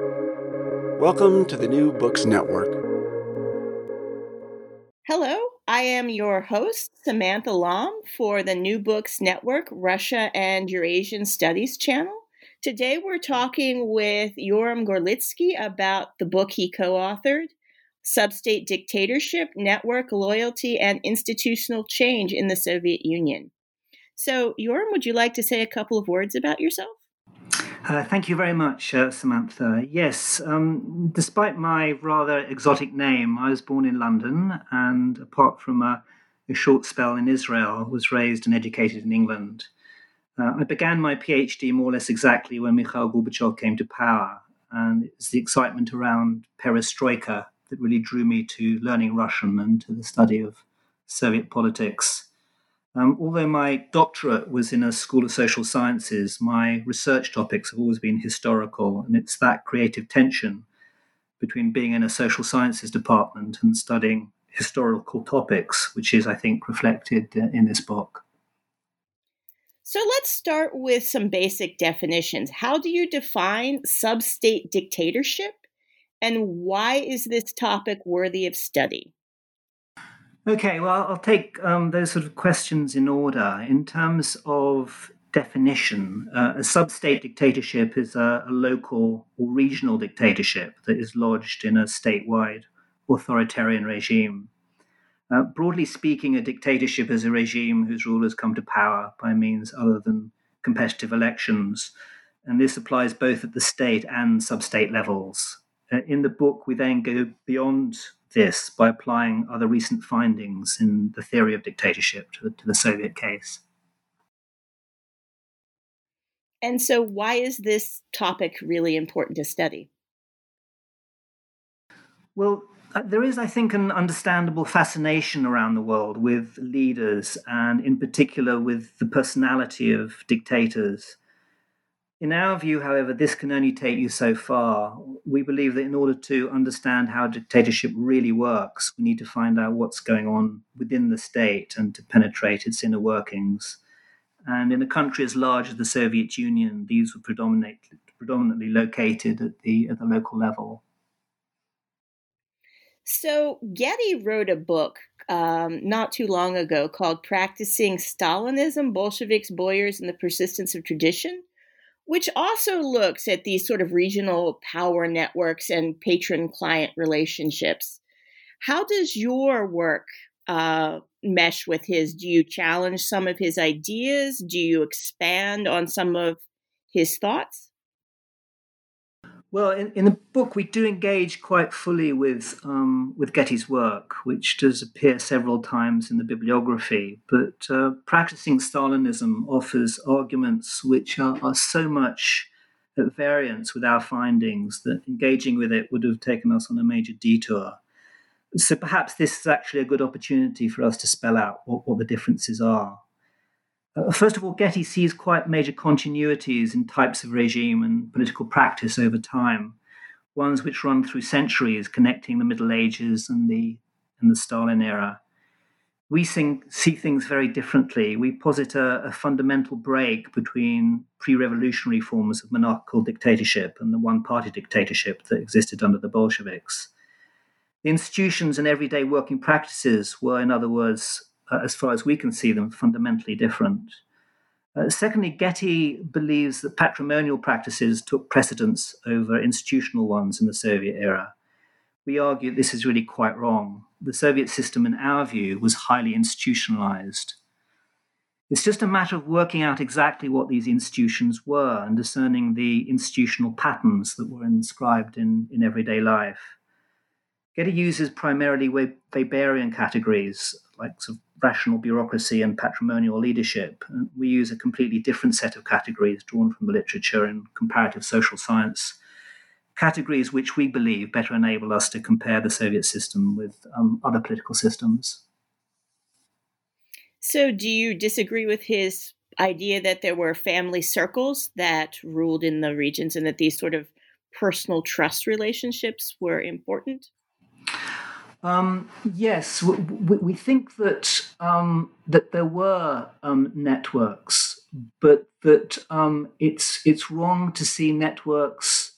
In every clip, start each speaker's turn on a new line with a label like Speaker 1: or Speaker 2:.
Speaker 1: Welcome to the New Books Network.
Speaker 2: Hello, I am your host, Samantha Lomb, for the New Books Network Russia and Eurasian Studies channel. Today we're talking with Yoram Gorlizki about the book he co authored, Substate Dictatorship, Network, Loyalty, and Institutional Change in the Soviet Union. So, Yoram, would you like to say a couple of words about yourself?
Speaker 3: Uh, thank you very much, uh, Samantha. Yes, um, despite my rather exotic name, I was born in London and, apart from a, a short spell in Israel, was raised and educated in England. Uh, I began my PhD more or less exactly when Mikhail Gorbachev came to power, and it was the excitement around perestroika that really drew me to learning Russian and to the study of Soviet politics. Um, although my doctorate was in a school of social sciences, my research topics have always been historical, and it's that creative tension between being in a social sciences department and studying historical topics, which is, I think, reflected uh, in this book.
Speaker 2: So let's start with some basic definitions. How do you define substate dictatorship, and why is this topic worthy of study?
Speaker 3: Okay, well, I'll take um, those sort of questions in order. In terms of definition, uh, a sub-state dictatorship is a, a, local or regional dictatorship that is lodged in a statewide authoritarian regime. Uh, broadly speaking, a dictatorship is a regime whose rulers come to power by means other than competitive elections. And this applies both at the state and sub-state levels. Uh, in the book, we then go beyond this by applying other recent findings in the theory of dictatorship to the, to the Soviet case.
Speaker 2: And so, why is this topic really important to study?
Speaker 3: Well, uh, there is, I think, an understandable fascination around the world with leaders and, in particular, with the personality of dictators. In our view, however, this can only take you so far. We believe that in order to understand how dictatorship really works, we need to find out what's going on within the state and to penetrate its inner workings. And in a country as large as the Soviet Union, these were predominantly, located at the, at the local level.
Speaker 2: So, Getty wrote a book um, not too long ago called Practicing Stalinism Bolsheviks, Boyars, and the Persistence of Tradition which also looks at these sort of regional power networks and patron client relationships. How does your work uh, mesh with his? Do you challenge some of his ideas? Do you expand on some of his thoughts?
Speaker 3: Well, in, in the book, we do engage quite fully with um, with Getty's work, which does appear several times in the bibliography. But uh, practicing Stalinism offers arguments which are, are so much at variance with our findings that engaging with it would have taken us on a major detour. So perhaps this is actually a good opportunity for us to spell out what, what the differences are. Uh, first of all, Getty sees quite major continuities in types of regime and political practice over time, ones which run through centuries, connecting the Middle Ages and the, and the Stalin era. We sing, see things very differently. We posit a, a fundamental break between pre revolutionary forms of monarchical dictatorship and the one party dictatorship that existed under the Bolsheviks. The institutions and everyday working practices were, in other words, uh, as far as we can see them, fundamentally different. Uh, secondly, Getty believes that patrimonial practices took precedence over institutional ones in the Soviet era. We argue this is really quite wrong. The Soviet system, in our view, was highly institutionalized. It's just a matter of working out exactly what these institutions were and discerning the institutional patterns that were inscribed in, in everyday life. Getty uses primarily Weberian categories like sort of rational bureaucracy and patrimonial leadership. We use a completely different set of categories drawn from the literature in comparative social science, categories which we believe better enable us to compare the Soviet system with um, other political systems.
Speaker 2: So, do you disagree with his idea that there were family circles that ruled in the regions and that these sort of personal trust relationships were important?
Speaker 3: Um, yes, we, we, think that um, that there were um, networks, but that um, it's it's wrong to see networks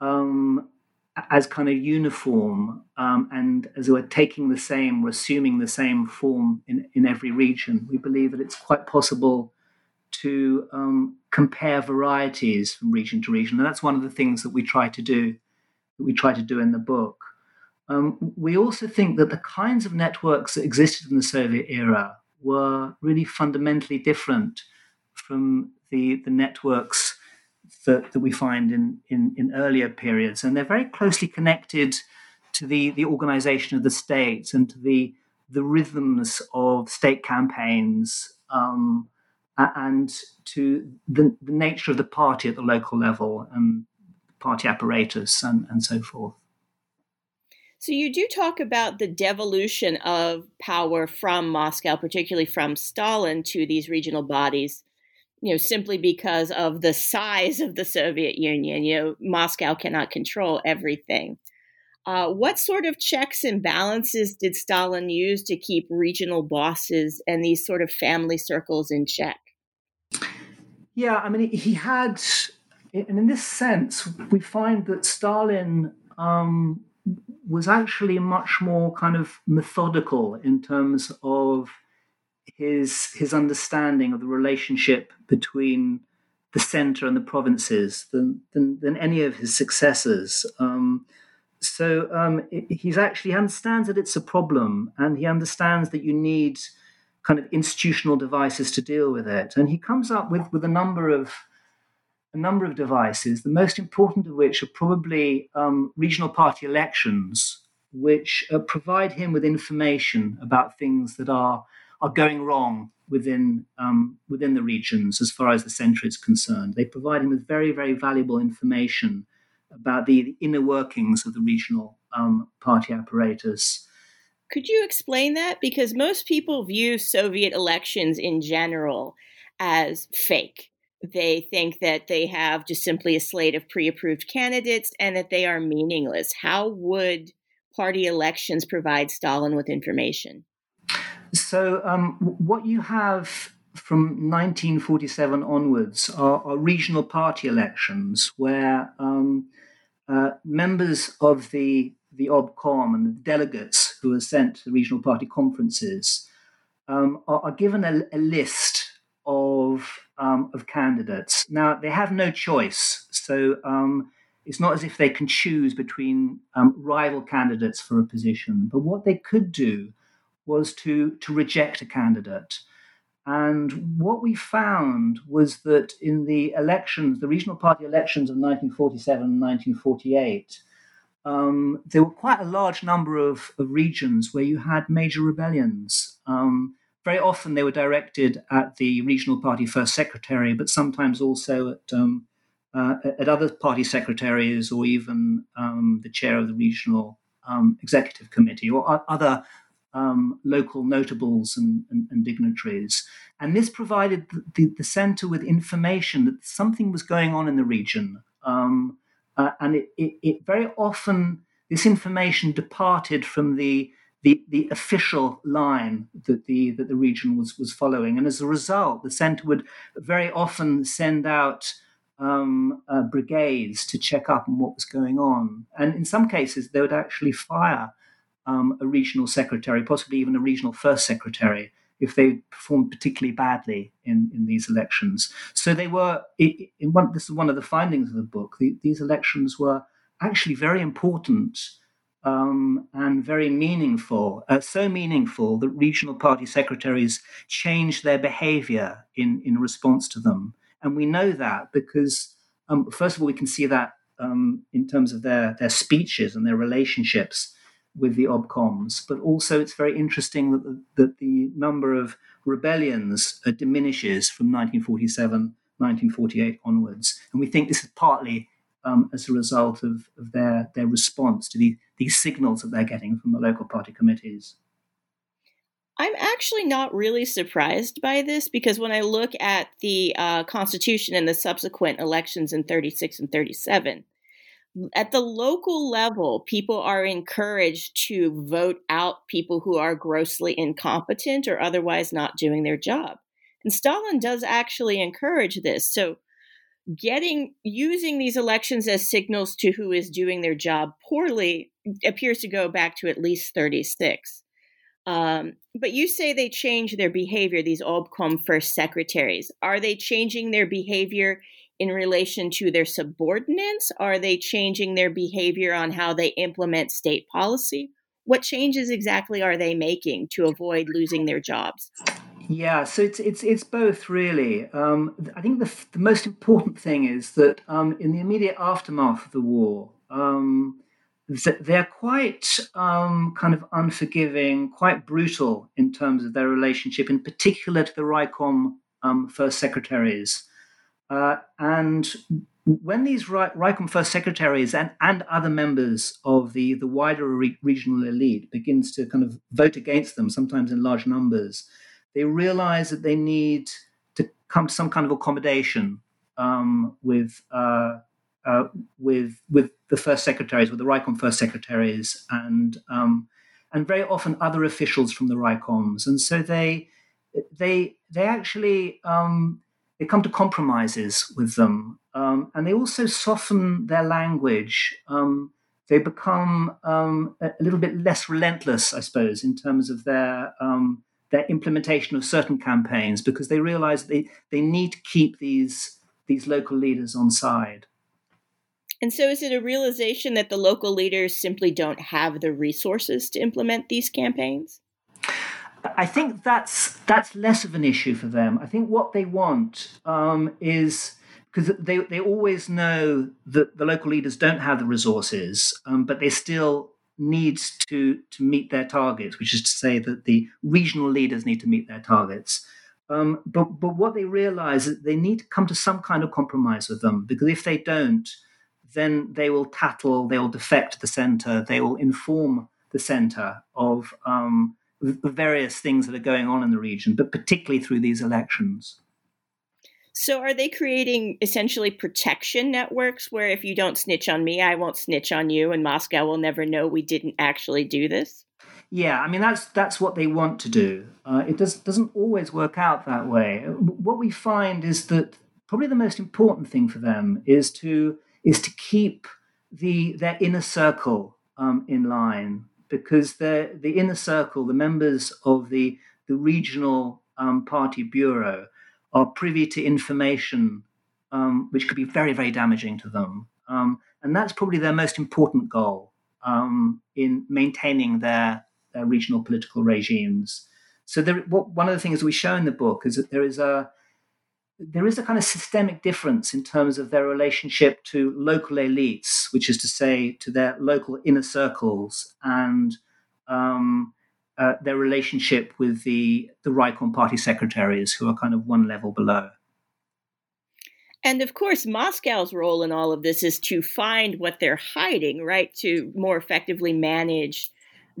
Speaker 3: um, as kind of uniform um, and as we're taking the same, we're assuming the same form in, in every region. We believe that it's quite possible to compare varieties from region to region. And that's one of the things that we try to do, that we try to do in the book. Um, we also think that the kinds of networks that existed in the Soviet era were really fundamentally different from the, the networks that, that we find in, in, in earlier periods. And they're very closely connected to the, the organization of the state and to the, the rhythms of state campaigns um, and to the, the nature of the party at the local level and party apparatus and, and so forth.
Speaker 2: So you do talk about the devolution of power from Moscow, particularly from Stalin, to these regional bodies. You know, simply because of the size of the Soviet Union. You know, Moscow cannot control everything. Uh, what sort of checks and balances did Stalin use to keep regional bosses and these sort of family circles in check?
Speaker 3: Yeah, I mean, he had, and in this sense, we find that Stalin um, was actually much more kind of methodical in terms of his his understanding of the relationship between the center and the provinces than than, than any of his successors. Um, so um, he's actually understands that it's a problem, and he understands that you need kind of institutional devices to deal with it. And he comes up with with a number of a number of devices, the most important of which are probably um, regional party elections, which uh, provide him with information about things that are are going wrong within um, within the regions as far as the centre is concerned. They provide him with very very valuable information about the, the inner workings of the regional um, party apparatus.
Speaker 2: Could you explain that? Because most people view Soviet elections in general as fake they think that they have just simply a slate of pre approved candidates and that they are meaningless. How would party elections provide Stalin with information?
Speaker 3: So, um, what you have from 1947 onwards are, are regional party elections where um, uh, members of the, the OBKOM and the delegates who are sent to the regional party conferences um, are, are, given a, a list of um, of candidates. Now they have no choice, so um, it's not as if they can choose between um, rival candidates for a position. But what they could do was to to reject a candidate. And what we found was that in the elections, the regional party elections of 1947 and 1948, um, there were quite a large number of, of, regions where you had major rebellions. Um, very often they were directed at the regional party first secretary, but sometimes also at um, uh, at other party secretaries or even um, the chair of the regional um, executive committee or other um, local notables and, and, and, dignitaries. And this provided the, the, center with information that something was going on in the region. Um, uh, and it, it, it very often, this information departed from the the, the official line that the that the region was was following, and as a result, the centre would very often send out um, uh, brigades to check up on what was going on, and in some cases, they would actually fire um, a regional secretary, possibly even a regional first secretary, if they performed particularly badly in, in these elections. So they were. In one, this is one of the findings of the book. The, these elections were actually very important um, and very meaningful, uh, so meaningful that regional party secretaries changed their behavior in, in response to them. And we know that because, um, first of all, we can see that um, in terms of their, their speeches and their relationships with the obkoms, but also it's very interesting that the, that the number of rebellions uh, diminishes from 1947, 1948 onwards. And we think this is partly um, as a result of, of their, their response to the, these signals that they're getting from the local party committees.
Speaker 2: I'm actually not really surprised by this because when I look at the uh, Constitution and the subsequent elections in 36 and 37, at the local level, people are encouraged to vote out people who are grossly incompetent or otherwise not doing their job. And Stalin does actually encourage this. So getting using these elections as signals to who is doing their job poorly appears to go back to at least 36. Um, but you say they change their behavior, these Obkom first secretaries. Are they changing their behavior in relation to their subordinates? Are they changing their behavior on how they implement state policy? What changes exactly are they making to avoid losing their jobs?
Speaker 3: Yeah, so it's it's it's both really. Um, I think the, the most important thing is that um, in the immediate aftermath of the war, um, they're quite um, kind of unforgiving, quite brutal in terms of their relationship, in particular to the Raikom um, first secretaries. Uh, and when these Raikom first secretaries and, and other members of the, the wider re- regional elite begins to kind of vote against them, sometimes in large numbers, they realize that they need to come to some kind of accommodation um, with uh, uh, with with the first secretaries, with the Raikom first secretaries, and um, and very often other officials from the Raikoms, and so they they they actually um, they come to compromises with them, um, and they also soften their language. Um, they become um, a little bit less relentless, I suppose, in terms of their um, their implementation of certain campaigns because they realize they, they need to keep these these local leaders on side.
Speaker 2: And so is it a realization that the local leaders simply don't have the resources to implement these campaigns?
Speaker 3: I think that's that's less of an issue for them. I think what they want um, is because they they always know that the local leaders don't have the resources, um, but they still needs to to meet their targets, which is to say that the regional leaders need to meet their targets. Um, but but what they realize is they need to come to some kind of compromise with them because if they don't, then they will tattle, they will defect the center, they will inform the center of um, various things that are going on in the region, but particularly through these elections.
Speaker 2: So, are they creating essentially protection networks where if you don't snitch on me, I won't snitch on you, and Moscow will never know we didn't actually do this?
Speaker 3: Yeah, I mean that's that's what they want to do. Uh, it does, doesn't always work out that way. What we find is that probably the most important thing for them is to is to keep the their inner circle um, in line because the the inner circle, the members of the the regional um, party bureau are privy to information um, which could be very, very damaging to them. Um, and that's probably their most important goal um, in maintaining their, their, regional political regimes. So, there, what, one of the things we show in the book is that there is a there is a kind of systemic difference in terms of their relationship to local elites, which is to say, to their local inner circles, and um, uh, their relationship with the the Raikom party secretaries, who are kind of one level below.
Speaker 2: And of course, Moscow's role in all of this is to find what they're hiding, right? To more effectively manage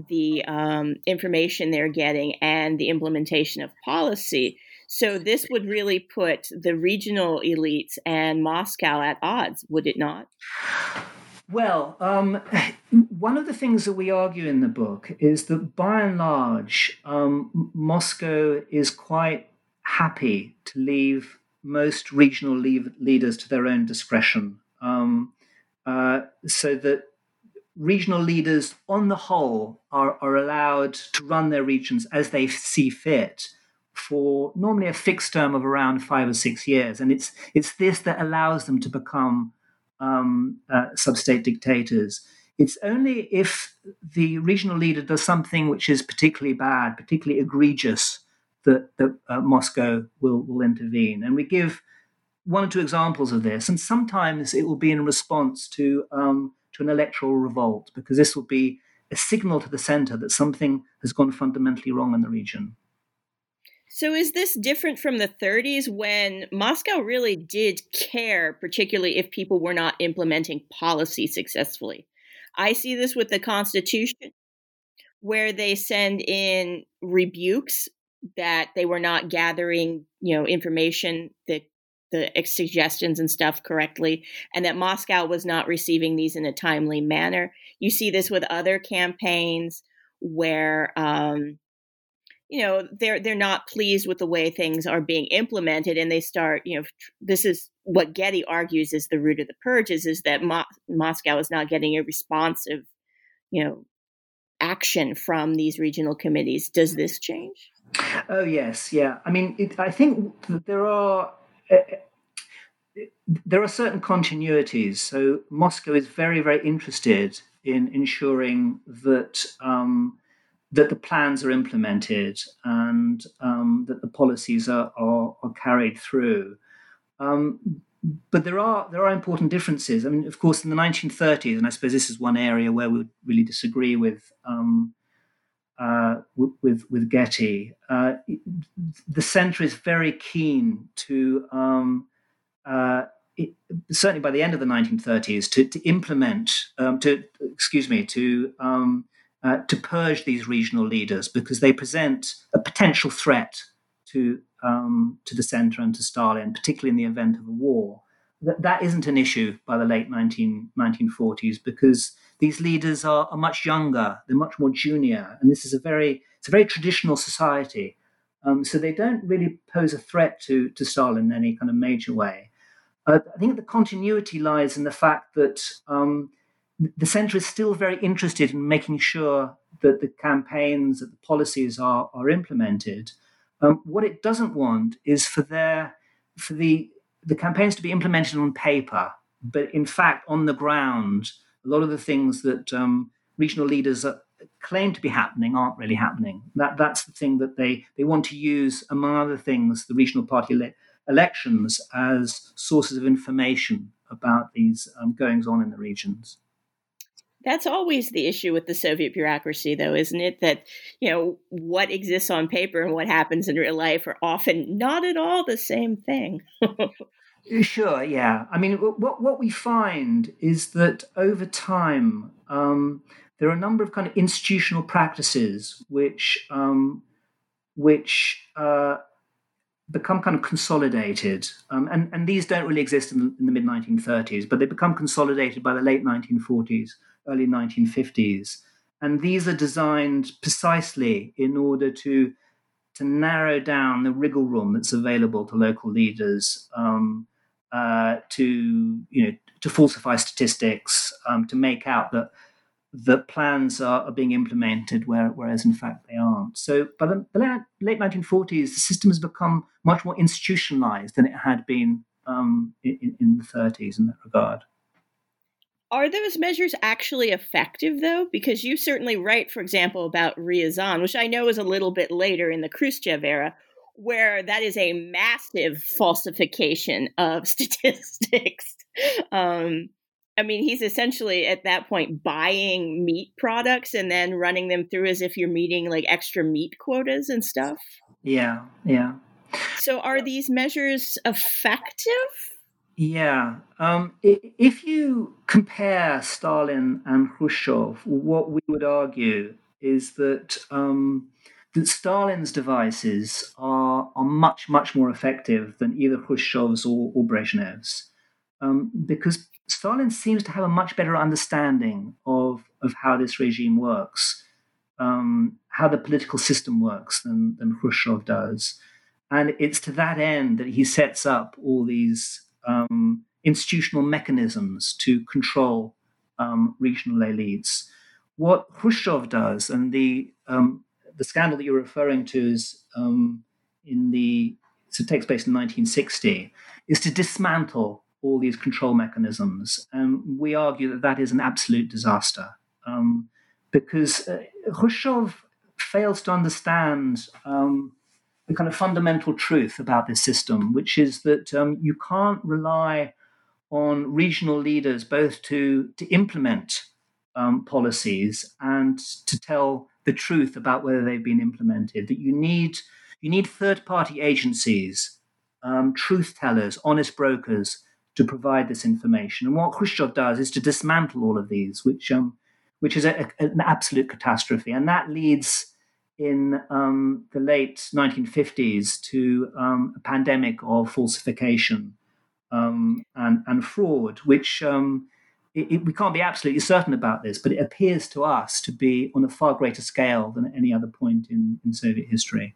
Speaker 2: the um, information they're getting and the implementation of policy. So this would really put the regional elites and Moscow at odds, would it not?
Speaker 3: Well, um, one of the things that we argue in the book is that by and large, um, Moscow is quite happy to leave most regional leaders to their own discretion. Um, uh, so that regional leaders, on the whole, are, are allowed to run their regions as they see fit for normally a fixed term of around five or six years. And it's, it's this that allows them to become um, uh, sub-state dictators. It's only if the regional leader does something which is particularly bad, particularly egregious, that, that uh, Moscow will, will intervene. And we give one or two examples of this. And sometimes it will be in response to, um, to an electoral revolt, because this will be a signal to the center that something has gone fundamentally wrong in the region.
Speaker 2: So, is this different from the 30s when Moscow really did care, particularly if people were not implementing policy successfully? I see this with the Constitution, where they send in rebukes that they were not gathering, you know, information that the suggestions and stuff correctly, and that Moscow was not receiving these in a timely manner. You see this with other campaigns where um, you know they're they're not pleased with the way things are being implemented and they start you know this is what getty argues is the root of the purges is that Mo- moscow is not getting a responsive you know action from these regional committees. Does this change?
Speaker 3: Oh yes. Yeah. I mean it, i think there are uh, there are certain continuities. So moscow is very very interested in ensuring that um, that the plans are implemented and um, that the policies are, are, are carried through. Um, but there are there are important differences. I mean, of course, in the 1930s, and I suppose this is one area where we would really disagree with um, uh, with with Getty. Uh, the centre is very keen to um, uh, it, certainly by the end of the 1930s to, to implement um, to excuse me to um, uh, to purge these regional leaders because they present a potential threat to um, to the center and to Stalin, particularly in the event of a war. That, that isn't an issue by the late 19, 1940s because these leaders are, are much younger, they're much more junior, and this is a very it's a very traditional society. Um, so they don't really pose a threat to, to Stalin in any kind of major way. Uh, I think the continuity lies in the fact that um, the centre is still very interested in making sure that the campaigns, that the policies are, are implemented. Um, what it doesn't want is for their for the the campaigns to be implemented on paper, but in fact on the ground, a lot of the things that um, regional leaders are, claim to be happening aren't really happening. That that's the thing that they they want to use, among other things, the regional party ele- elections as sources of information about these um, goings on in the regions.
Speaker 2: That's always the issue with the Soviet bureaucracy, though, isn't it? That, you know, what exists on paper and what happens in real life are often not at all the same thing.
Speaker 3: sure, yeah. I mean, what, what we find is that over time, um, there are a number of kind of institutional practices which, um, which, uh, become kind of consolidated. Um, and, and these don't really exist in the, in the mid 1930s, but they become consolidated by the late 1940s early 1950s. And these are designed precisely in order to, to narrow down the wriggle room that's available to local leaders um, uh, to, you know, to falsify statistics, um, to make out that the plans are, are being implemented, where, whereas in fact they aren't. So by the, the late 1940s, the system has become much more institutionalized than it had been um, in, in the 30s in that regard.
Speaker 2: Are those measures actually effective, though? Because you certainly write, for example, about Ryazan, which I know is a little bit later in the Khrushchev era, where that is a massive falsification of statistics. um, I mean, he's essentially at that point buying meat products and then running them through as if you're meeting like extra meat quotas and stuff.
Speaker 3: Yeah, yeah.
Speaker 2: So, are these measures effective?
Speaker 3: Yeah. Um, if you compare Stalin and Khrushchev, what we would argue is that um, that Stalin's devices are, are much, much more effective than either Khrushchev's or, or Brezhnev's. Um, because Stalin seems to have a much better understanding of, of how this regime works, um, how the political system works than, than Khrushchev does. And it's to that end that he sets up all these um, institutional mechanisms to control um, regional elites. What Khrushchev does, and the um, the scandal that you're referring to is um, in the so it takes place in 1960, is to dismantle all these control mechanisms. And we argue that that is an absolute disaster um, because uh, Khrushchev fails to understand um, the kind of fundamental truth about this system, which is that um, you can't rely on regional leaders both to, to implement um, policies and to tell the truth about whether they've been implemented. That you need you need third party agencies, um, truth tellers, honest brokers to provide this information. And what Khrushchev does is to dismantle all of these, which um, which is a, a, an absolute catastrophe, and that leads in um, the late 1950s to um, a pandemic of falsification um, and, and, fraud, which um, it, it, we can't be absolutely certain about this, but it appears to us to be on a far greater scale than at any other point in, in Soviet history.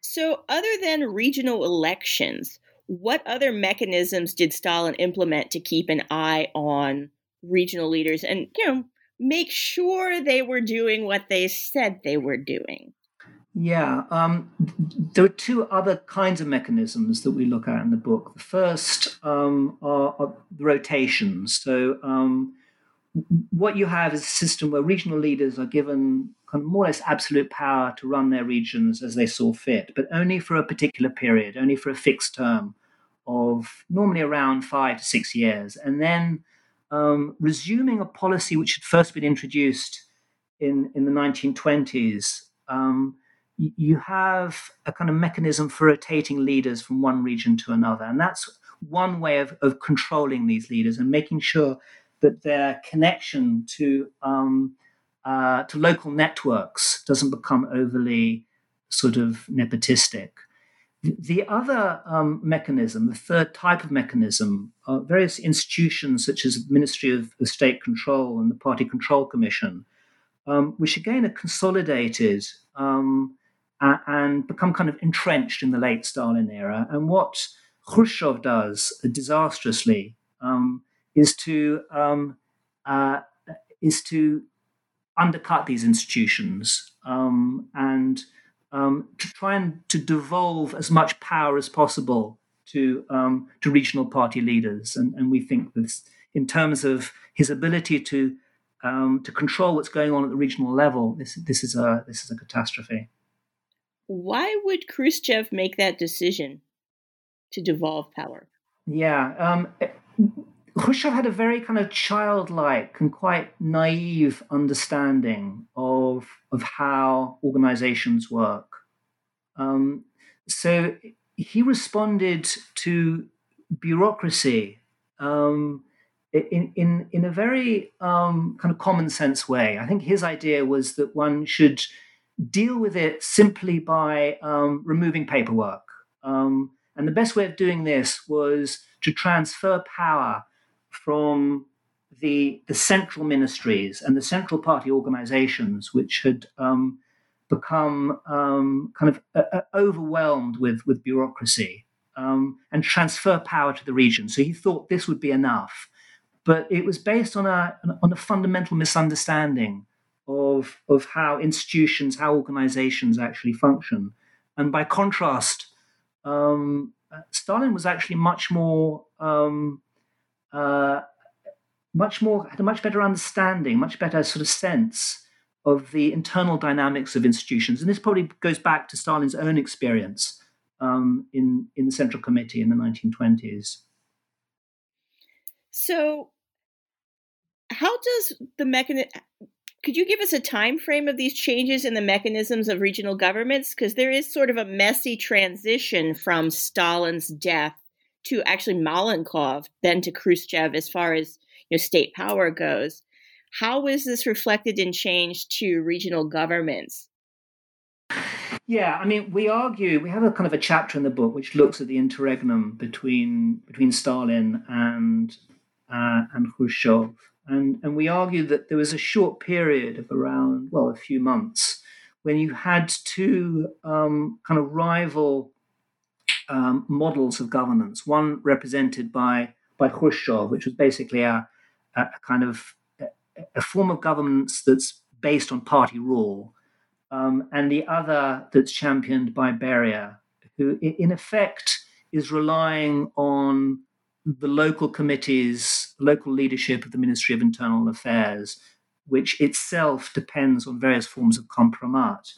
Speaker 2: So, other than regional elections, what other mechanisms did Stalin implement to keep an eye on regional leaders and, you know, make sure they were doing what they said they were doing?
Speaker 3: Yeah, um, there are two other kinds of mechanisms that we look at in the book. The first um, are, are, the rotations. So, um, what you have is a system where regional leaders are given kind of more or less absolute power to run their regions as they saw fit, but only for a particular period, only for a fixed term of normally around five to six years, and then um, resuming a policy which had first been introduced in in the 1920s um, you have a kind of mechanism for rotating leaders from one region to another. And that's one way of, of controlling these leaders and making sure that their connection to um, uh, to local networks doesn't become overly sort of nepotistic. The other um, mechanism, the third type of mechanism, various institutions such as the Ministry of, State Control and the Party Control Commission, um, which again are consolidated um, and become kind of entrenched in the late Stalin era. And what Khrushchev does disastrously um, is to um, uh, is to undercut these institutions um, and um, to try and to devolve as much power as possible to um, to regional party leaders. And, and we think this, in terms of his ability to um, to control what's going on at the regional level, this this is a this is a catastrophe.
Speaker 2: Why would Khrushchev make that decision to devolve power?
Speaker 3: Yeah, um, Khrushchev had a very kind of childlike and quite naive understanding of of how organizations work. Um, so he responded to bureaucracy um, in in in a very um, kind of common sense way. I think his idea was that one should deal with it simply by um, removing paperwork. Um, and the best way of doing this was to transfer power from the, the central ministries and the central party organizations, which had um, become um, kind of uh, uh, overwhelmed with, with bureaucracy, um, and transfer power to the region. So he thought this would be enough. But it was based on a, on a fundamental misunderstanding of of how institutions, how organizations actually function. And by contrast, um, Stalin was actually much more um, uh, much more had a much better understanding, much better sort of sense of the internal dynamics of institutions. And this probably goes back to Stalin's own experience um, in in the Central Committee in the 1920s.
Speaker 2: So, how does the mechanism? could you give us a time frame of these changes in the mechanisms of regional governments because there is sort of a messy transition from stalin's death to actually malenkov then to khrushchev as far as you know state power goes. How is this reflected in change to regional governments?
Speaker 3: Yeah, I mean, we argue we have a kind of a chapter in the book which looks at the interregnum between between Stalin and uh, and Khrushchev, and, and we argue that there was a short period of around, well, a few months when you had two um, kind of rival um, models of governance. One represented by, by Khrushchev, which was basically a, a kind of a, a form of governance that's based on party rule, um, and the other that's championed by Beria, who in effect is relying on the local committees, local leadership of the Ministry of Internal Affairs, which itself depends on various forms of compromat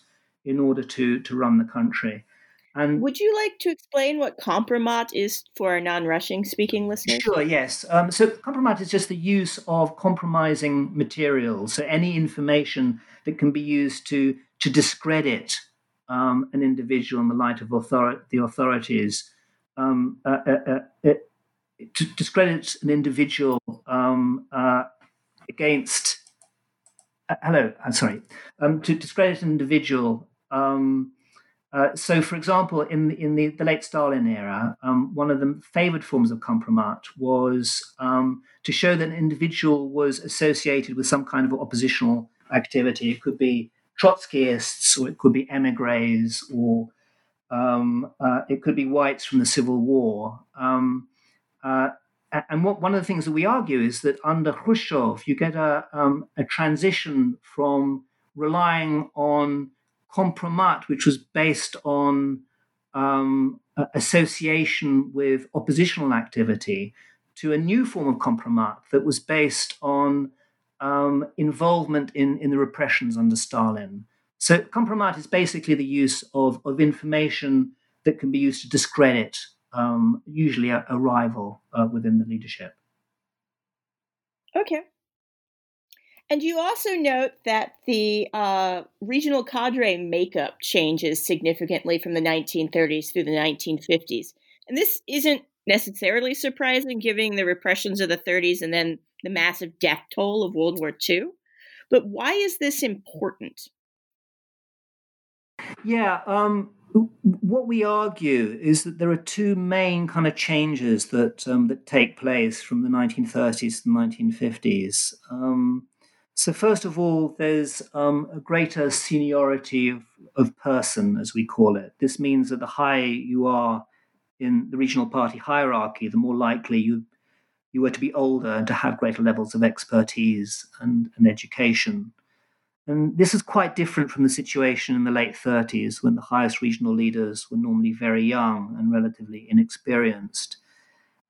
Speaker 3: in order to, to run the country.
Speaker 2: And would you like to explain what compromat is for our non-Russian speaking listeners?
Speaker 3: Sure, yes. Um, so compromat is just the use of compromising materials, so any information that can be used to to discredit um, an individual in the light of author- the authorities. Um, uh, uh, uh, to discredit an individual um, uh, against. Uh, hello, I'm sorry. Um, to discredit an individual um, Uh, so, for example, in the, in the, the late Stalin era, um, one of the favored forms of compromat was um, to show that an individual was associated with some kind of oppositional activity. It could be Trotskyists, or it could be emigres, or um, uh, it could be whites from the Civil War. Um, uh, and what, one of the things that we argue is that under Khrushchev, you get a, um, a transition from relying on compromat, which was based on um, association with oppositional activity, to a new form of compromat that was based on um, involvement in, in the repressions under Stalin. So, compromat is basically the use of, of information that can be used to discredit um, usually a, a rival uh, within the leadership.
Speaker 2: Okay. And you also note that the uh, regional cadre makeup changes significantly from the 1930s through the 1950s. And this isn't necessarily surprising given the repressions of the 30s and then the massive death toll of World War II. But why is this important?
Speaker 3: Yeah, um, what we argue is that there are two main kind of changes that um, that take place from the 1930s to the 1950s. Um, so, first of all, there's um, a greater seniority of, of person, as we call it. This means that the higher you are in the regional party hierarchy, the more likely you you were to be older and to have greater levels of expertise and, and education. And this is quite different from the situation in the late 30s when the highest regional leaders were normally very young and relatively inexperienced.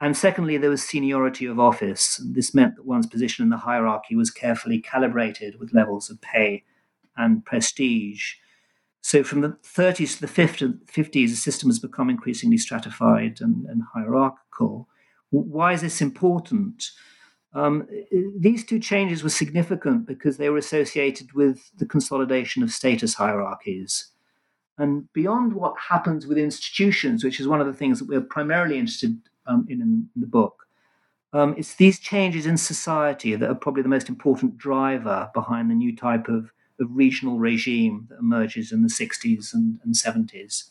Speaker 3: And secondly, there was seniority of office. This meant that one's position in the hierarchy was carefully calibrated with levels of pay and prestige. So from the 30s to the 50s, the system has become increasingly stratified and, and hierarchical. Why is this important? Um, these two changes were significant because they were associated with the consolidation of status hierarchies. And beyond what happens with institutions, which is one of the things that we're primarily interested um, in, in, the book. Um, it's these changes in society that are probably the most important driver behind the new type of, of regional regime that emerges in the 60s and, and 70s.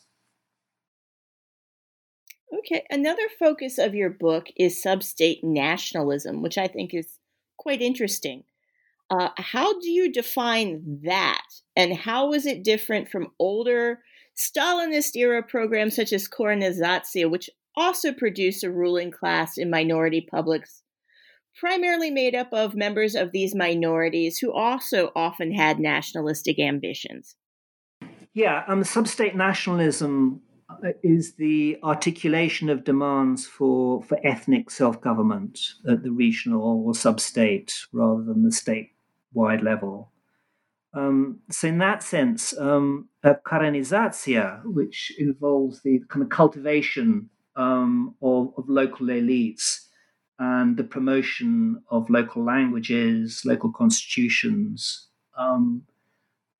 Speaker 2: Okay, another focus of your book is substate nationalism, which I think is quite interesting. Uh, how do you define that, and how is it different from older Stalinist era programs such as Korenizatsiya, which also produce a ruling class in minority publics, primarily made up of members of these minorities who also often had nationalistic ambitions.
Speaker 3: Yeah, um, substate nationalism uh, is the articulation of demands for, for ethnic self government at the regional or sub-state rather than the state wide level. Um, so, in that sense, um, which involves the kind of cultivation um, of, of local elites and the promotion of local languages, local constitutions, um,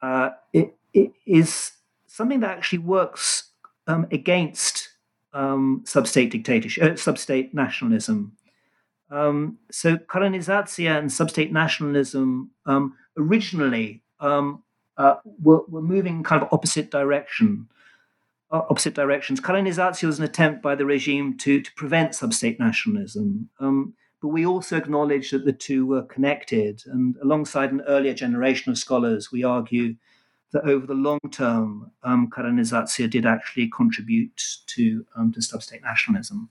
Speaker 3: uh, it, it is something that actually works um, against um, sub-state dictatorship, uh, sub-state nationalism. Um, so Korenizatsiya and sub-state nationalism um, originally um, uh, were, were moving kind of opposite direction opposite directions. Korenizatsiya was an attempt by the regime to, to prevent sub-state nationalism. Um, but we also acknowledge that the two were connected. And alongside an earlier generation of scholars, we argue that over the long term, um, did actually contribute to, um, to sub-state nationalism.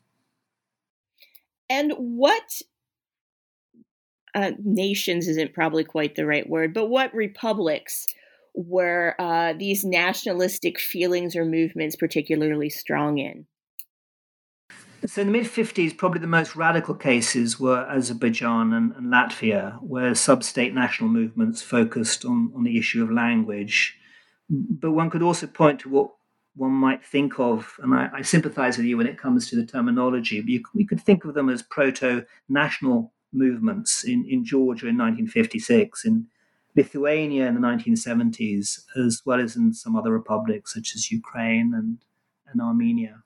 Speaker 2: And what uh, nations isn't probably quite the right word, but what republics were uh, these nationalistic feelings or movements particularly strong in?
Speaker 3: So, in the mid 50s, probably the most radical cases were Azerbaijan and, and Latvia, where sub state national movements focused on, on the issue of language. But one could also point to what one might think of, and I, I sympathize with you when it comes to the terminology, but you, could think of them as proto national movements in, in Georgia in 1956, in Lithuania in the 1970s, as well as in some other republics such as Ukraine and, and Armenia.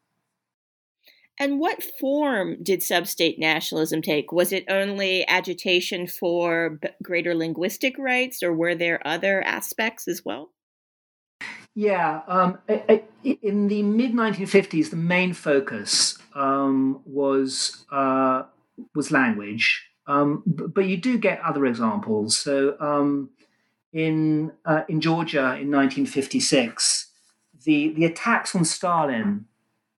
Speaker 2: And what form did substate nationalism take? Was it only agitation for greater linguistic rights, or were there other aspects as well?
Speaker 3: Yeah, um, in the mid 1950s, the main focus um, was uh, was language, um, but you do get other examples. So um, in uh, in Georgia in 1956, the the attacks on Stalin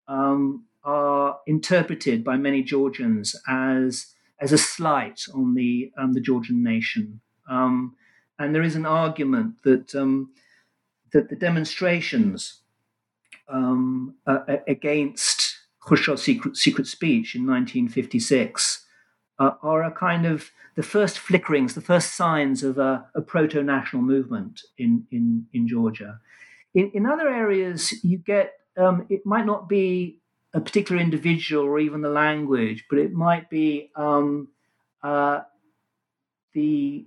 Speaker 3: um, are interpreted by many Georgians as as a slight on the um, the Georgian nation, um, and there is an argument that um, that the demonstrations uh, against Khrushchev's secret, secret speech in 1956 uh, are a kind of the first flickerings, the first signs of a, a proto national movement in, in, in Georgia. In, in other areas, you get um, it might not be a particular individual or even the language, but it might be um, uh, the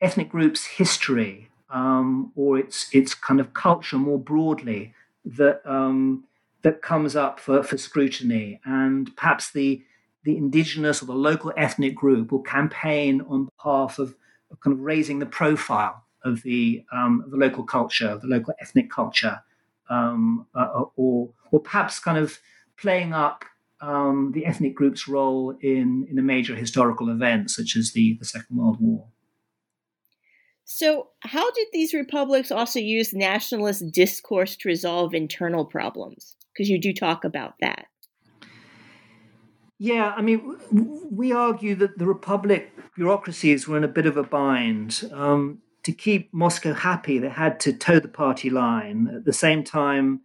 Speaker 3: ethnic group's history um, or its its kind of culture more broadly that um, that comes up for, for scrutiny, and perhaps the the indigenous or the local ethnic group will campaign on behalf of, kind of raising the profile of the um, the local culture, the local ethnic culture, um, uh, or or perhaps kind of playing up um, the ethnic group's role in in a major historical event such as the the Second World War.
Speaker 2: So, how did these republics also use nationalist discourse to resolve internal problems? Because you do talk about that.
Speaker 3: Yeah, I mean, we argue that the republic bureaucracies were in a bit of a bind. Um, to keep Moscow happy, they had to toe the party line. At the same time,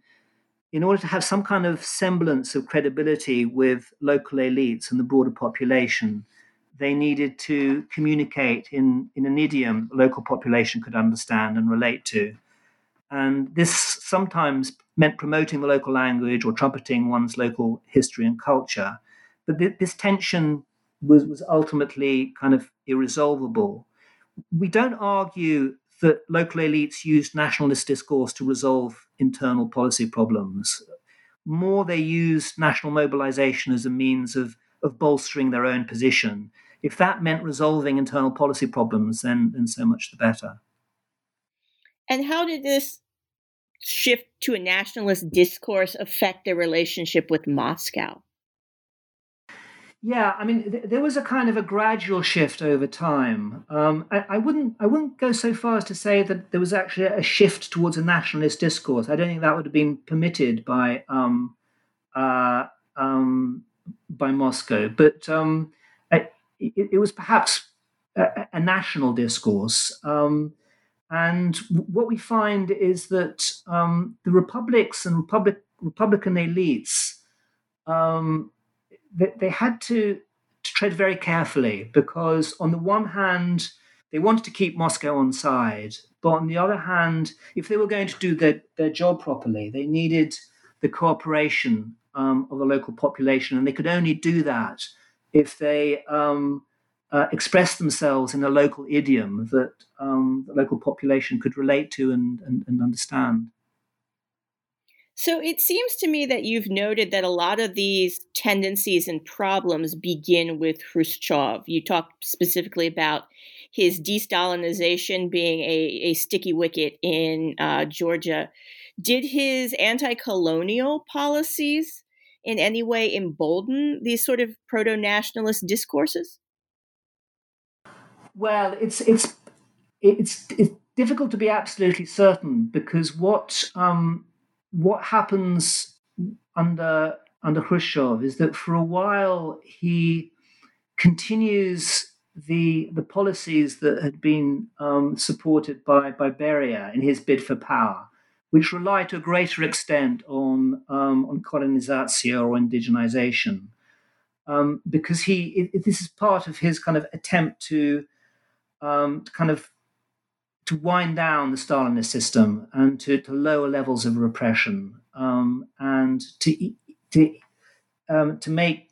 Speaker 3: in order to have some kind of semblance of credibility with local elites and the broader population, they needed to communicate in, in an idiom the local population could understand and relate to. And this sometimes meant promoting the local language or trumpeting one's local history and culture. But th- this tension was, was ultimately kind of irresolvable. We don't argue that local elites used nationalist discourse to resolve internal policy problems. More, they used national mobilization as a means of, of bolstering their own position if that meant resolving internal policy problems, then, then so much the better.
Speaker 2: And how did this shift to a nationalist discourse affect their relationship with Moscow?
Speaker 3: Yeah, I mean, th- there was a kind of a gradual shift over time. Um, I, I, wouldn't, I wouldn't go so far as to say that there was actually a shift towards a nationalist discourse. I don't think that would have been permitted by um, uh, um, by Moscow. But um, it, it was perhaps a, a national discourse. Um, and what we find is that um, the republics and republic, Republican elites, they, had to, to tread very carefully because, on the one hand, they wanted to keep Moscow on side, but on the other hand, if they were going to do their, their job properly, they needed the cooperation um, of the local population, and they could only do that if they um, uh, express themselves in a local idiom that um, the local population could relate to and, and, and understand.
Speaker 2: So it seems to me that you've noted that a lot of these tendencies and problems begin with Khrushchev. You talked specifically about his de-Stalinization being a, a sticky wicket in uh, Georgia. Did his anti-colonial policies in any way embolden these sort of proto nationalist discourses?
Speaker 3: Well, it's it's it's it's difficult to be absolutely certain because what um, what happens under under Khrushchev is that for a while he continues the the policies that had been um, supported by by Beria in his bid for power which rely to a greater extent on um, on korenization or indigenization, um, because he it, this is part of his kind of attempt to, um, to kind of to wind down the Stalinist system and to, to lower levels of repression um, and to to um, to make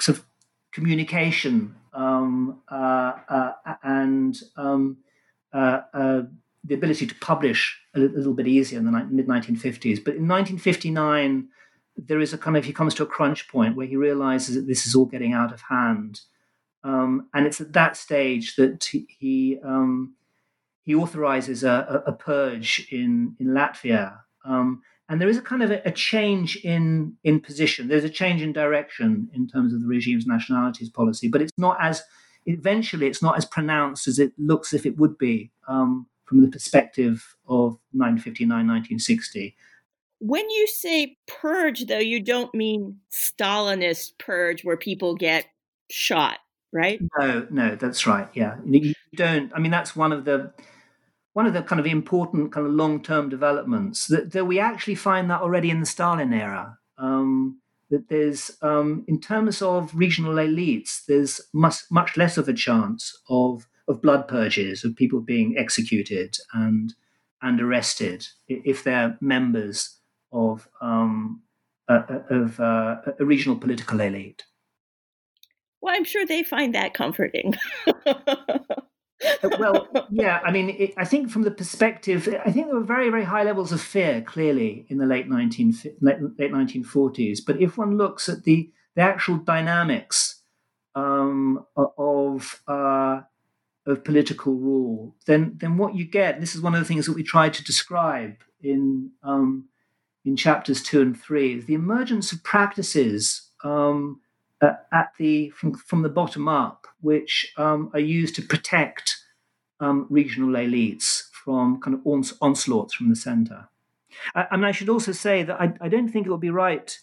Speaker 3: sort of communication um, uh, uh, and uh, uh the ability to publish a little bit easier in the mid 1950s. But in 1959, there is a kind of he comes to a crunch point where he realizes that this is all getting out of hand, um, and it's at that stage that he he, um, he authorizes a, a, purge in in Latvia, um, and there is a kind of a, a, change in in position. There's a change in direction in terms of the regime's nationalities policy, but it's not as eventually it's not as pronounced as it looks if it would be um, from the perspective of 1959, 1960.
Speaker 2: When you say purge, though, you don't mean Stalinist purge where people get shot, right?
Speaker 3: No, no, that's right. Yeah, you don't. I mean, that's one of the one of the kind of important kind of long-term developments that, that we actually find that already in the Stalin era. Um, that there's, um, in terms of regional elites, there's much, much less of a chance of, of blood purges, of people being executed and, and arrested if they're members of, um, of uh, a regional political elite.
Speaker 2: Well, I'm sure they find that comforting.
Speaker 3: Uh, well, yeah, I mean, it, I think from the perspective, I think there were very, very high levels of fear, clearly, in the late 19, late, late 1940s. But if one looks at the, the actual dynamics um, of, uh, of political rule, then, then what you get, this is one of the things that we tried to describe in, um, in chapters two and three, is the emergence of practices um, uh, at the, from, from the bottom up which um, are used to protect um, regional elites from kind of ons- onslaughts from the center. I, I, mean, I should also say that I, I, don't think it would be right,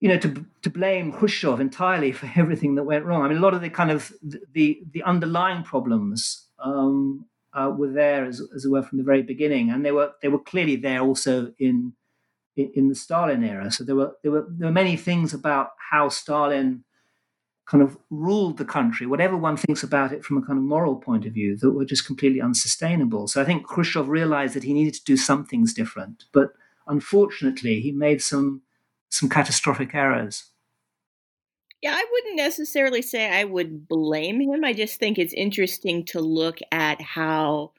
Speaker 3: you know, to to blame Khrushchev entirely for everything that went wrong. I mean, a lot of the kind of the the underlying problems um, uh, were there as, as it were from the very beginning, and they were they were clearly there also in in, the Stalin era. So there were there were there were many things about how Stalin kind of ruled the country, whatever one thinks about it from a kind of moral point of view, that were just completely unsustainable. So I think Khrushchev realized that he needed to do some things different, but unfortunately, he made some some catastrophic errors.
Speaker 2: Yeah, I wouldn't necessarily say I would blame him. I just think it's interesting to look at how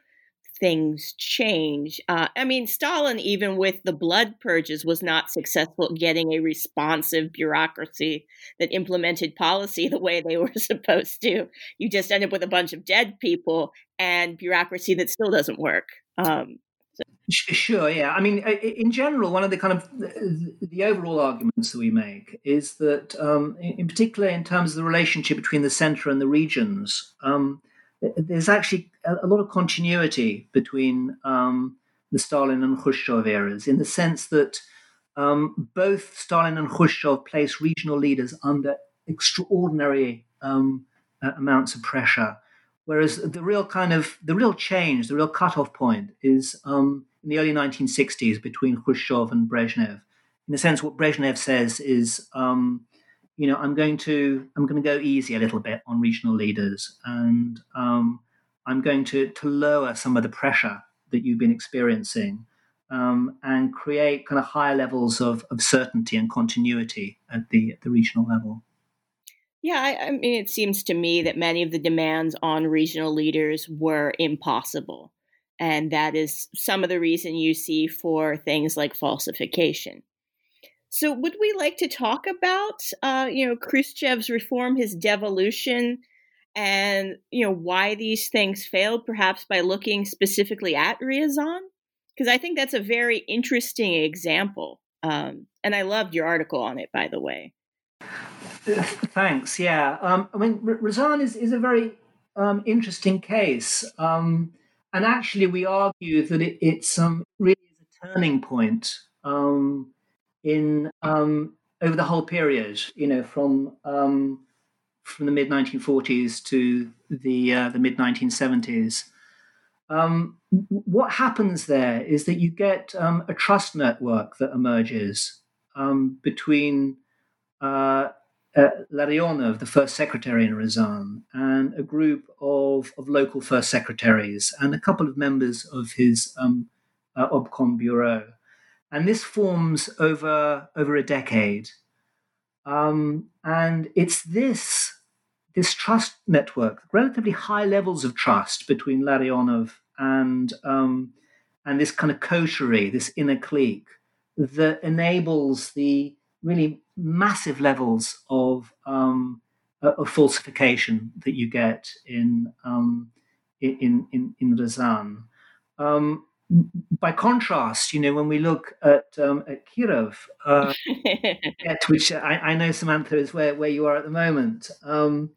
Speaker 2: things change. Uh, I mean, Stalin, even with the blood purges, was not successful at getting a responsive bureaucracy that implemented policy the way they were supposed to. You just end up with a bunch of dead people and bureaucracy that still doesn't work. Um.
Speaker 3: Sure, yeah. I mean, in general, one of the kind of the overall arguments that we make is that, um, in particular, in terms of the relationship between the centre and the regions, um, there's actually a, lot of continuity between um, the Stalin and Khrushchev eras in the sense that um, both Stalin and Khrushchev placed regional leaders under extraordinary um, uh, amounts of pressure. Whereas the real kind of the real change, the real cutoff point is um, in the early 1960s between Khrushchev and Brezhnev. In a sense, what Brezhnev says is um, you know, I'm going to I'm going to go easy a little bit on regional leaders, and um, I'm going to to lower some of the pressure that you've been experiencing, um, and create kind of higher levels of, of certainty and continuity at the at the regional level.
Speaker 2: Yeah, I, I mean, it seems to me that many of the demands on regional leaders were impossible, and that is some of the reason you see for things like falsification. So, would we like to talk about, uh, you know, Khrushchev's reform, his devolution, and you know why these things failed? Perhaps by looking specifically at Ryazan, because I think that's a very interesting example. Um, and I loved your article on it, by the way.
Speaker 3: Thanks. Yeah, um, I mean, Ryazan is is a very um, interesting case, um, and actually, we argue that it, it's um, really is a turning point. In um, over the whole period, you know, from um, from the mid 1940s to the uh, the mid 1970s. Um, what happens there is that you get um, a trust network that emerges um, between uh, uh, Larionov, the first secretary in Ryazan, and a group of, of local first secretaries and a couple of members of his um, uh, Obkom bureau and this forms over over a decade. Um, and it's this this trust network, relatively high levels of trust between Larionov and um, and this kind of coterie, this inner clique, that enables the really massive levels of um, of falsification that you get in um, in in in Ryazan. Um, by contrast, you know, when we look at um, at Kirov, uh, at which I, I, know Samantha is where, where you are at the moment, um,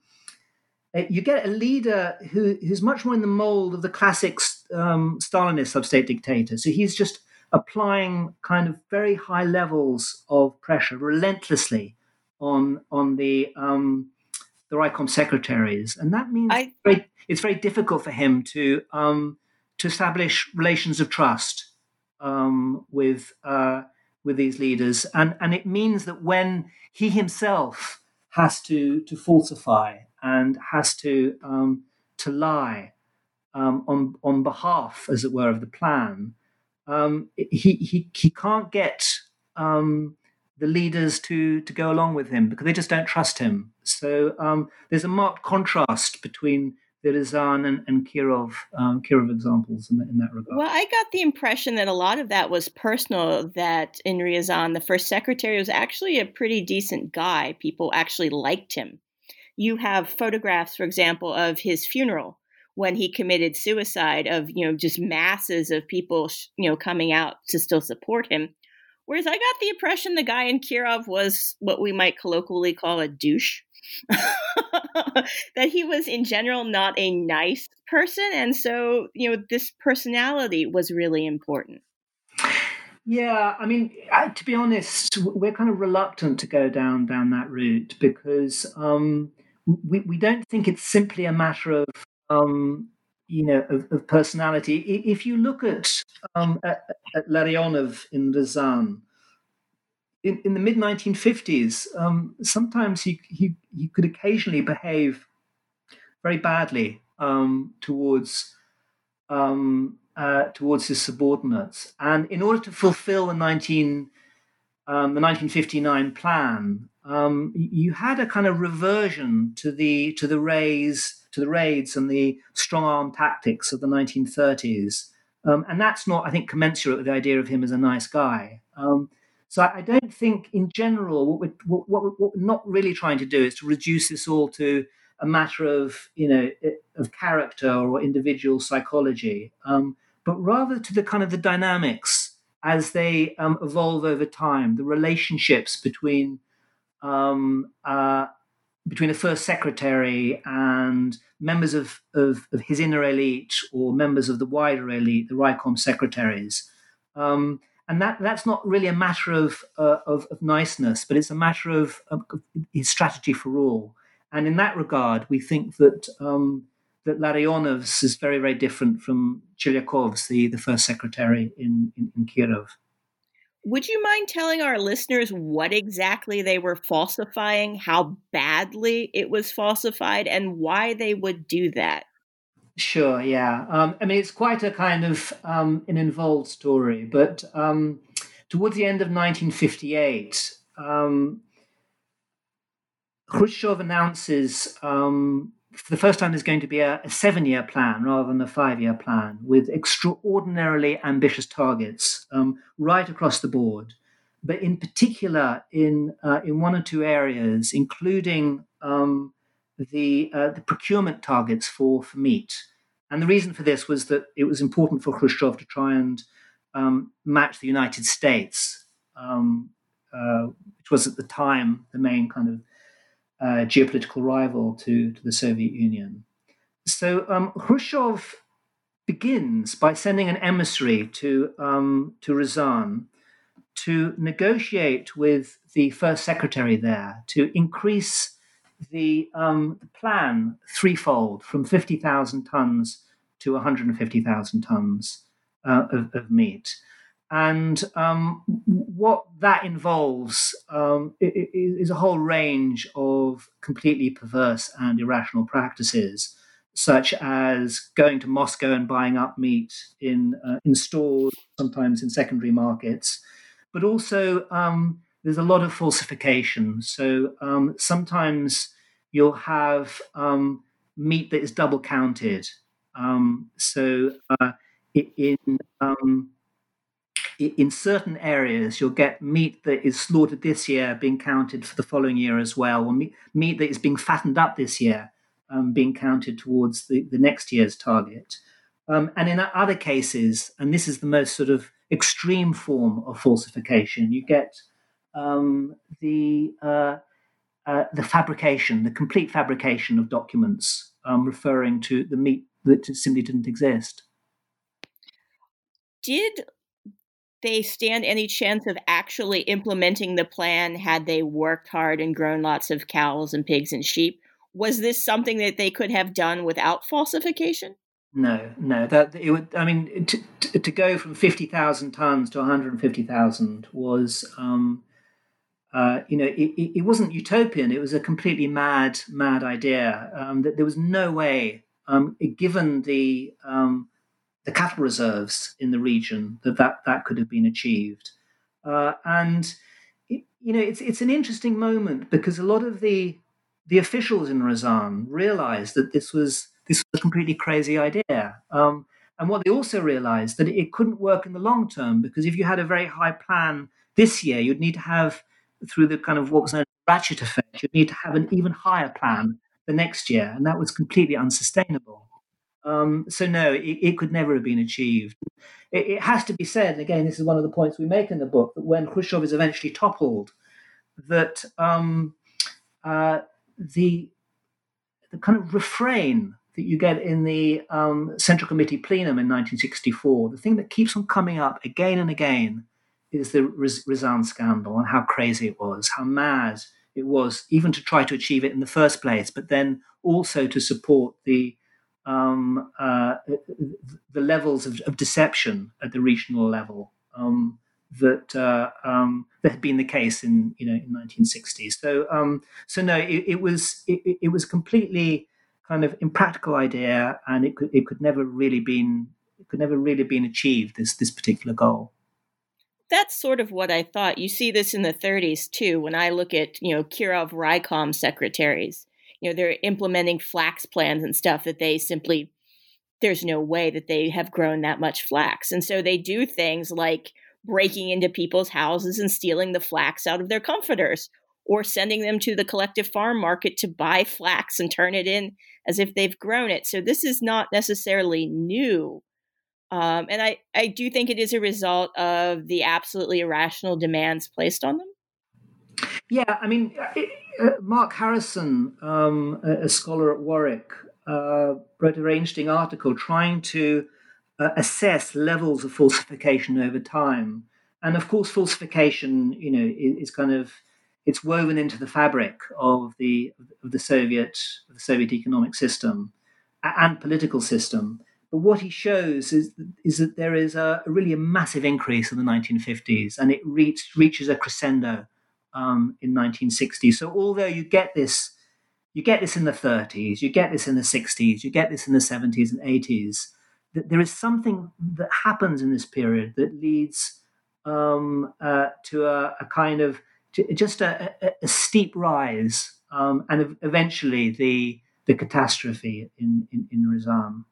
Speaker 3: eh, you get a leader who who's much more in the mold of the classic um, Stalinist sub-state dictator. So he's just applying kind of very high levels of pressure relentlessly on on the um, the Raikom secretaries, and that means I, very, it's very difficult for him to um, to establish relations of trust um, with uh, with these leaders, and and it means that when he himself has to to falsify and has to um, to lie um, on on behalf, as it were, of the plan, um, he he he can't get um, the leaders to to go along with him because they just don't trust him. So um, there's a marked contrast between the Ryazan and, and Kirov um, Kirov examples in, in, that regard.
Speaker 2: Well, I got the impression that a lot of that was personal. That in Ryazan, the first secretary was actually a pretty decent guy. People actually liked him. You have photographs, for example, of his funeral when he committed suicide of you know just masses of people you know coming out to still support him whereas i got the impression the guy in kirov was what we might colloquially call a douche that he was in general not a nice person and so you know this personality was really important
Speaker 3: yeah i mean I, to be honest we're kind of reluctant to go down down that route because um, we, we don't think it's simply a matter of um, you know, of, of, personality. If you look at, um, at, at Larionov in Ryazan, in, in the mid 1950s, um, sometimes he, he, he could occasionally behave very badly um, towards um, uh, towards his subordinates, and in order to fulfill the 19 um, the 1959 plan, um, you had a kind of reversion to the to the rays to the raids and the strong arm tactics of the 1930s. Um, and that's not, I think, commensurate with the idea of him as a nice guy. Um, so I, don't think, in general, what we're, what, what, what we're not really trying to do is to reduce this all to a matter of, you know, of character or individual psychology, um, but rather to the kind of the dynamics as they um, evolve over time, the relationships between um, uh, between the first secretary and members of, of, of, his inner elite or members of the wider elite, the Raikom secretaries. Um, and that, that's not really a matter of, uh, of, of, niceness, but it's a matter of, of, strategy for all. And in that regard, we think that um, that Larionov's is very, very different from Pchelyakov's, the, the first secretary in, in, in Kirov.
Speaker 2: Would you mind telling our listeners what exactly they were falsifying, how badly it was falsified, and why they would do that?
Speaker 3: Sure, yeah. Um, I mean, it's quite a kind of um, an involved story, but um, towards the end of 1958, um, Khrushchev announces um, for the first time there's going to be a, a seven year plan rather than a five year plan with extraordinarily ambitious targets um, right across the board. But in particular, in, uh, in one or two areas, including um, the, uh, the procurement targets for, for meat. And the reason for this was that it was important for Khrushchev to try and um, match the United States, um, uh, which was at the time the main kind of uh, geopolitical rival to, to the Soviet Union. So um, Khrushchev begins by sending an emissary to, um, to Ryazan to negotiate with the first secretary there to increase the, um, plan threefold from 50,000 tons to 150,000 tons uh, of, of meat. And um, what that involves um, is a whole range of completely perverse and irrational practices, such as going to Moscow and buying up meat in, uh, in stores, sometimes in secondary markets. But also, um, there's a lot of falsification. So um, sometimes you'll have um, meat that is double counted. Um, so uh, in in certain areas, you'll get meat that is slaughtered this year being counted for the following year as well, or meat, meat that is being fattened up this year um, being counted towards the, the next year's target. Um, and in other cases, and this is the most sort of extreme form of falsification, you get um, the uh, uh, the fabrication, the complete fabrication of documents um, referring to the meat that simply didn't exist.
Speaker 2: Did they stand any chance of actually implementing the plan had they worked hard and grown lots of cows and pigs and sheep? Was this something that they could have done without falsification?
Speaker 3: No, no. That it would. I mean, to, to, to go from fifty thousand tons to one hundred and fifty thousand was, um, uh, you know, it, it, wasn't utopian. It was a completely mad, mad idea. Um, that there was no way, um, given the um, the cattle reserves in the region, that that, that could have been achieved. Uh, and it, you know, it's it's an interesting moment because a lot of the the officials in Ryazan realized that this was this was a completely crazy idea. Um, and what they also realized that it couldn't work in the long term because if you had a very high plan this year, you'd need to have through the kind of what was known as ratchet effect, you'd need to have an even higher plan the next year, and that was completely unsustainable. Um, so no, it, it, could never have been achieved. It, it, has to be said, and again, this is one of the points we make in the book, that when Khrushchev is eventually toppled, that um, uh, the the kind of refrain that you get in the um, Central Committee plenum in 1964, the thing that keeps on coming up again and again is the Ryazan scandal and how crazy it was, how mad it was, even to try to achieve it in the first place, but then also to support the um, uh, the levels of, of, deception at the regional level um, that uh, um, that had been the case in you know in 1960s. So um, so no, it, it was it, it, was completely kind of impractical idea, and it could it could never really been it could never really been achieved this this particular goal.
Speaker 2: That's sort of what I thought. You see this in the 30s too. When I look at you know Kirov Raikom secretaries, you know they're implementing flax plans and stuff that they simply there's no way that they have grown that much flax, and so they do things like breaking into people's houses and stealing the flax out of their comforters or sending them to the collective farm market to buy flax and turn it in as if they've grown it. So this is not necessarily new. Um, and I, I do think it is a result of the absolutely irrational demands placed on them.
Speaker 3: Yeah, I mean, uh, uh Mark Harrison, um, a, scholar at Warwick, uh, wrote a very interesting article trying to uh, assess levels of falsification over time. And of course, falsification, you know, is, is, kind of it's woven into the fabric of the of the Soviet of the Soviet economic system and political system. But what he shows is is that there is a, really a massive increase in the 1950s, and it reach, reaches a crescendo um, in 1960. So although you get this, you get this in the 30s, you get this in the 60s, you get this in the 70s and 80s that there is something that happens in this period that leads um, uh, to a, a, kind of just a, a, a steep rise um, and eventually the the catastrophe in, in, in Ryazan.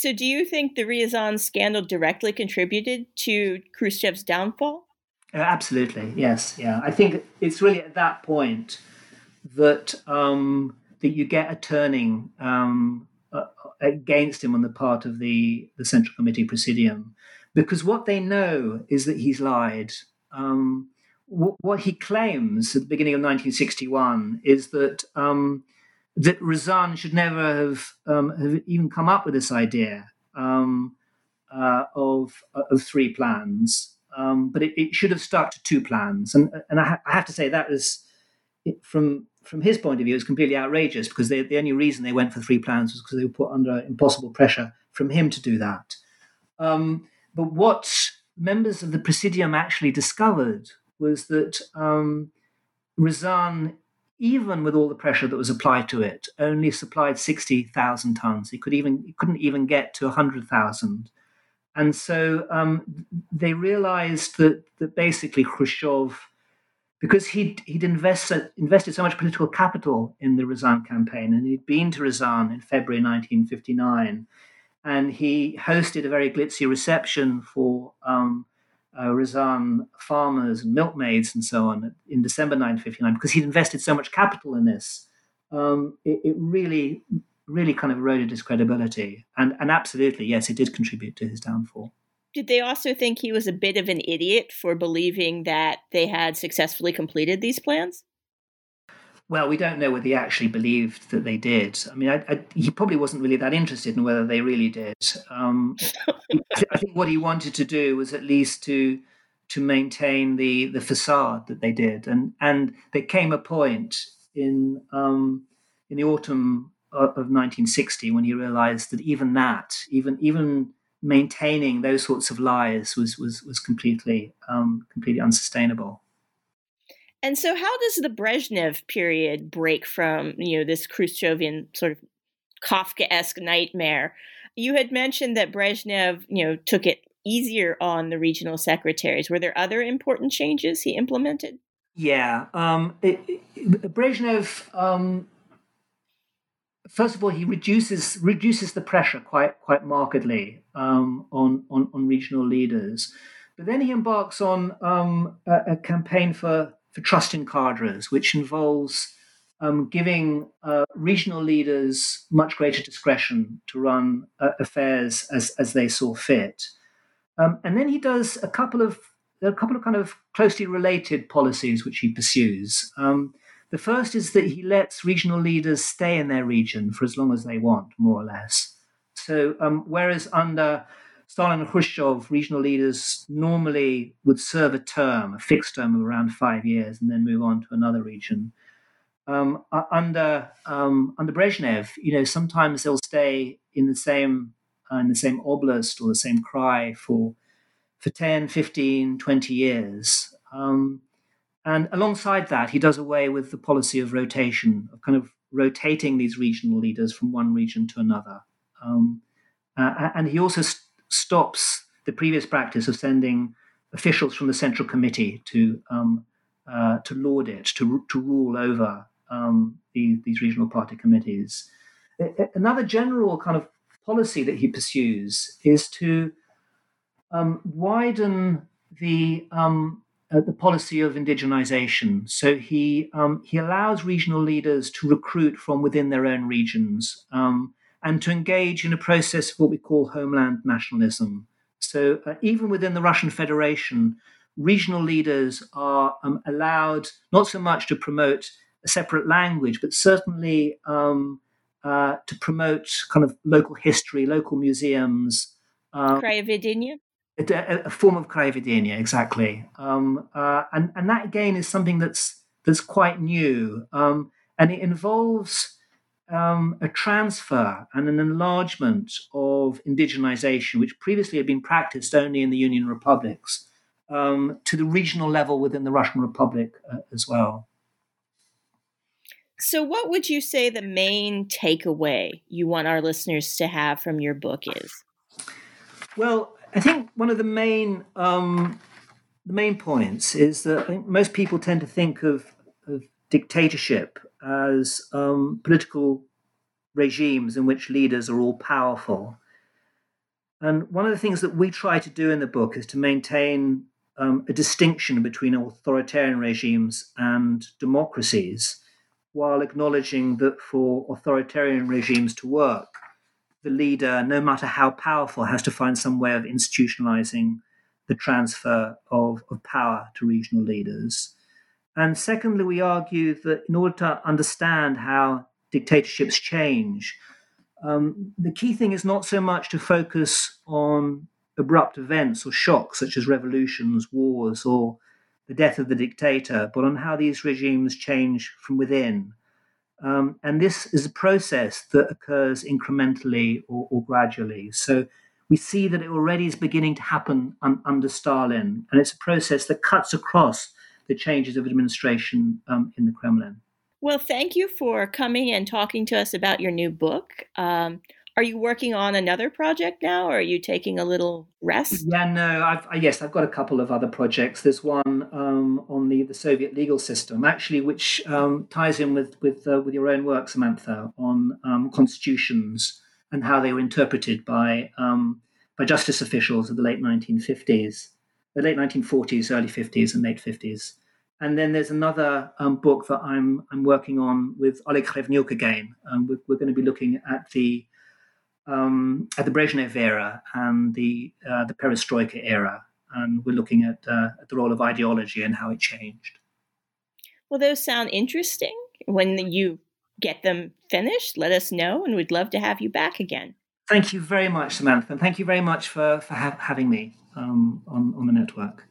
Speaker 2: So, do you think the Ryazan scandal directly contributed to Khrushchev's downfall?
Speaker 3: Uh, absolutely, yes, yeah. I think it's really at that point that um, that you get a turning um, uh, against him on the part of the, the Central Committee Presidium, because what they know is that he's lied. Um, what he claims at the beginning of 1961 is that um, that Ryazan should never have, um, have even come up with this idea um, uh, of, of three plans, um, but it, it, should have stuck to two plans. And, and I, ha- I have to say that was from from his point of view, it's completely outrageous because they, the only reason they went for three plans was because they were put under impossible pressure from him to do that. Um, but what members of the Presidium actually discovered was that um, Ryazan, even with all the pressure that was applied to it, only supplied 60,000 tons. He, could even, he couldn't even get to 100,000. And so um, they realized that, that basically Khrushchev because he'd, he'd invested, invested so much political capital in the Ryazan campaign, and he'd been to Ryazan in February 1959, and he hosted a very glitzy reception for um, uh, Ryazan farmers and milkmaids and so on in December 1959 because he'd invested so much capital in this. um, it, it, really, really kind of eroded his credibility. And, and absolutely, yes, it did contribute to his downfall.
Speaker 2: Did they also think he was a bit of an idiot for believing that they had successfully completed these plans?
Speaker 3: Well, we don't know whether he actually believed that they did. I mean, I, I, he probably wasn't really that interested in whether they really did. Um, I think what he wanted to do was at least to to maintain the the facade that they did, and and there came a point in um, in the autumn of 1960 when he realized that even that, even even maintaining those sorts of lies was was was completely um, completely unsustainable.
Speaker 2: And so, how does the Brezhnev period break from you know this Khrushchevian sort of Kafkaesque nightmare? You had mentioned that Brezhnev you know took it easier on the regional secretaries. Were there other important changes he implemented?
Speaker 3: Yeah, um, it, it, Brezhnev. Um, first of all, he reduces reduces the pressure quite quite markedly um, on, on, on regional leaders, but then he embarks on um, a, a, campaign for for trust in cadres, which involves um, giving uh, regional leaders much greater discretion to run uh, affairs as as they saw fit. Um, and then he does a couple of a couple of kind of closely related policies which he pursues. Um, the first is that he lets regional leaders stay in their region for as long as they want, more or less. So, um, whereas under Stalin and Khrushchev, regional leaders normally would serve a term, a fixed term of around five years, and then move on to another region. Um, under um, under Brezhnev, you know, sometimes they'll stay in the same uh, in the same oblast or the same krai for for 10, 15, 20 years. Um, and alongside that, he does away with the policy of rotation, of kind of rotating these regional leaders from one region to another. Uh, and he also st- stops the previous practice of sending officials from the Central Committee to um, uh, to lord it, to, to rule over um, the, these regional party committees. Another general kind of policy that he pursues is to um, widen the um, uh, the policy of indigenization. So he um, he allows regional leaders to recruit from within their own regions um, and to engage in a process of what we call homeland nationalism. So uh, even within the Russian Federation, regional leaders are um, allowed not so much to promote a separate language, but certainly um, uh, to promote kind of local history, local museums.
Speaker 2: Uh,
Speaker 3: a, a form of krayovedenia, exactly. Um, uh, and, and that again is something that's that's quite new, um, and it involves um, a transfer and an enlargement of indigenization, which previously had been practiced only in the Union republics, um, to the regional level within the Russian Republic uh, as well.
Speaker 2: So, what would you say the main takeaway you want our listeners to have from your book is?
Speaker 3: Well, I think one of the main um, the main points is that I think most people tend to think of, of dictatorship as um, political regimes in which leaders are all powerful. And one of the things that we try to do in the book is to maintain um, a distinction between authoritarian regimes and democracies, while acknowledging that for authoritarian regimes to work, the leader, no matter how powerful, has to find some way of institutionalizing the transfer of, of power to regional leaders. And secondly, we argue that in order to understand how dictatorships change, um, the key thing is not so much to focus on abrupt events or shocks such as revolutions, wars, or the death of the dictator, but on how these regimes change from within um, and this is a process that occurs incrementally or, or, gradually. So we see that it already is beginning to happen un, under Stalin, and it's a process that cuts across the changes of administration um, in the Kremlin.
Speaker 2: Well, thank you for coming and talking to us about your new book. Um, are you working on another project now, or are you taking a little rest?
Speaker 3: Yeah, no, I've, I, yes, I've got a couple of other projects. There's one um, on the, the Soviet legal system, actually, which um, ties in with with uh, with your own work, Samantha, on um, constitutions and how they were interpreted by um, by justice officials of the late 1950s, the late 1940s, early 50s, and late 50s And then there's another um, book that I'm I'm working on with Oleg Khlevniuk again. Um, we're, we're, going to be looking at the um, at the Brezhnev era and the uh, the Perestroika era, and we're looking at, uh, at the role of ideology and how it changed.
Speaker 2: Well, those sound interesting. When you get them finished, let us know, and we'd love to have you back again.
Speaker 3: Thank you very much, Samantha, and thank you very much for for ha- having me um, on on the network.